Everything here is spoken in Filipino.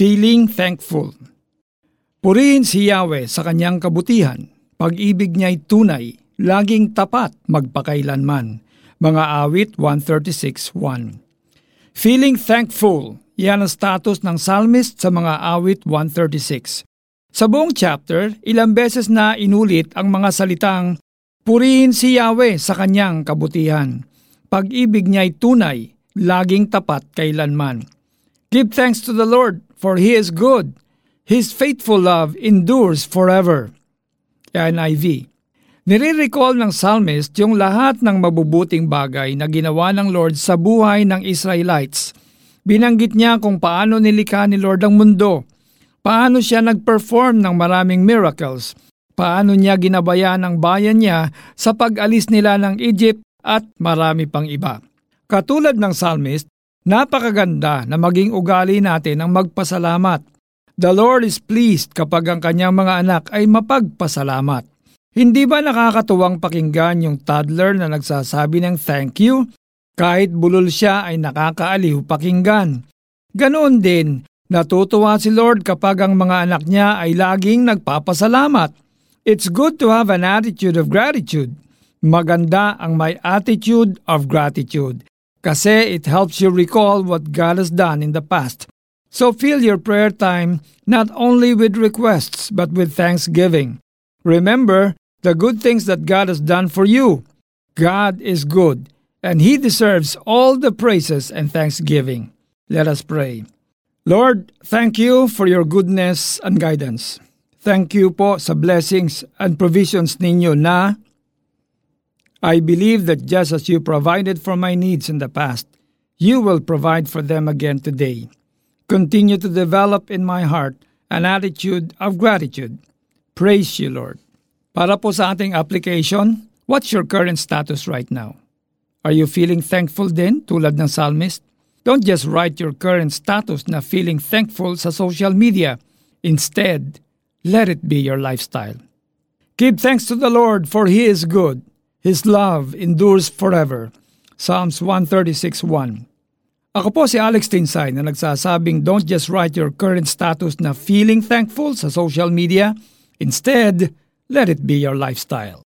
Feeling Thankful Purihin si Yahweh sa kanyang kabutihan. Pag-ibig niya'y tunay, laging tapat magpakailanman. Mga awit 136.1 Feeling thankful, yan ang status ng psalmist sa mga awit 136. Sa buong chapter, ilang beses na inulit ang mga salitang Purihin si Yahweh sa kanyang kabutihan. Pag-ibig niya'y tunay, laging tapat kailanman. Give thanks to the Lord for He is good. His faithful love endures forever. NIV. Nire-recall ng psalmist yung lahat ng mabubuting bagay na ginawa ng Lord sa buhay ng Israelites. Binanggit niya kung paano nilikha ni Lord ang mundo, paano siya nag-perform ng maraming miracles, paano niya ginabayan ang bayan niya sa pag-alis nila ng Egypt at marami pang iba. Katulad ng psalmist, Napakaganda na maging ugali natin ang magpasalamat. The Lord is pleased kapag ang kanyang mga anak ay mapagpasalamat. Hindi ba nakakatuwang pakinggan yung toddler na nagsasabi ng thank you? Kahit bulol siya ay nakakaaliw pakinggan. Ganoon din, natutuwa si Lord kapag ang mga anak niya ay laging nagpapasalamat. It's good to have an attitude of gratitude. Maganda ang may attitude of gratitude kasi it helps you recall what God has done in the past. So fill your prayer time not only with requests but with thanksgiving. Remember the good things that God has done for you. God is good and He deserves all the praises and thanksgiving. Let us pray. Lord, thank you for your goodness and guidance. Thank you po sa blessings and provisions ninyo na I believe that just as you provided for my needs in the past, you will provide for them again today. Continue to develop in my heart an attitude of gratitude. Praise you, Lord. Para po sa ating application, what's your current status right now? Are you feeling thankful din tulad ng psalmist? Don't just write your current status na feeling thankful sa social media. Instead, let it be your lifestyle. Give thanks to the Lord for He is good His love endures forever. Psalms 136.1 Ako po si Alex Tinsay na nagsasabing don't just write your current status na feeling thankful sa social media. Instead, let it be your lifestyle.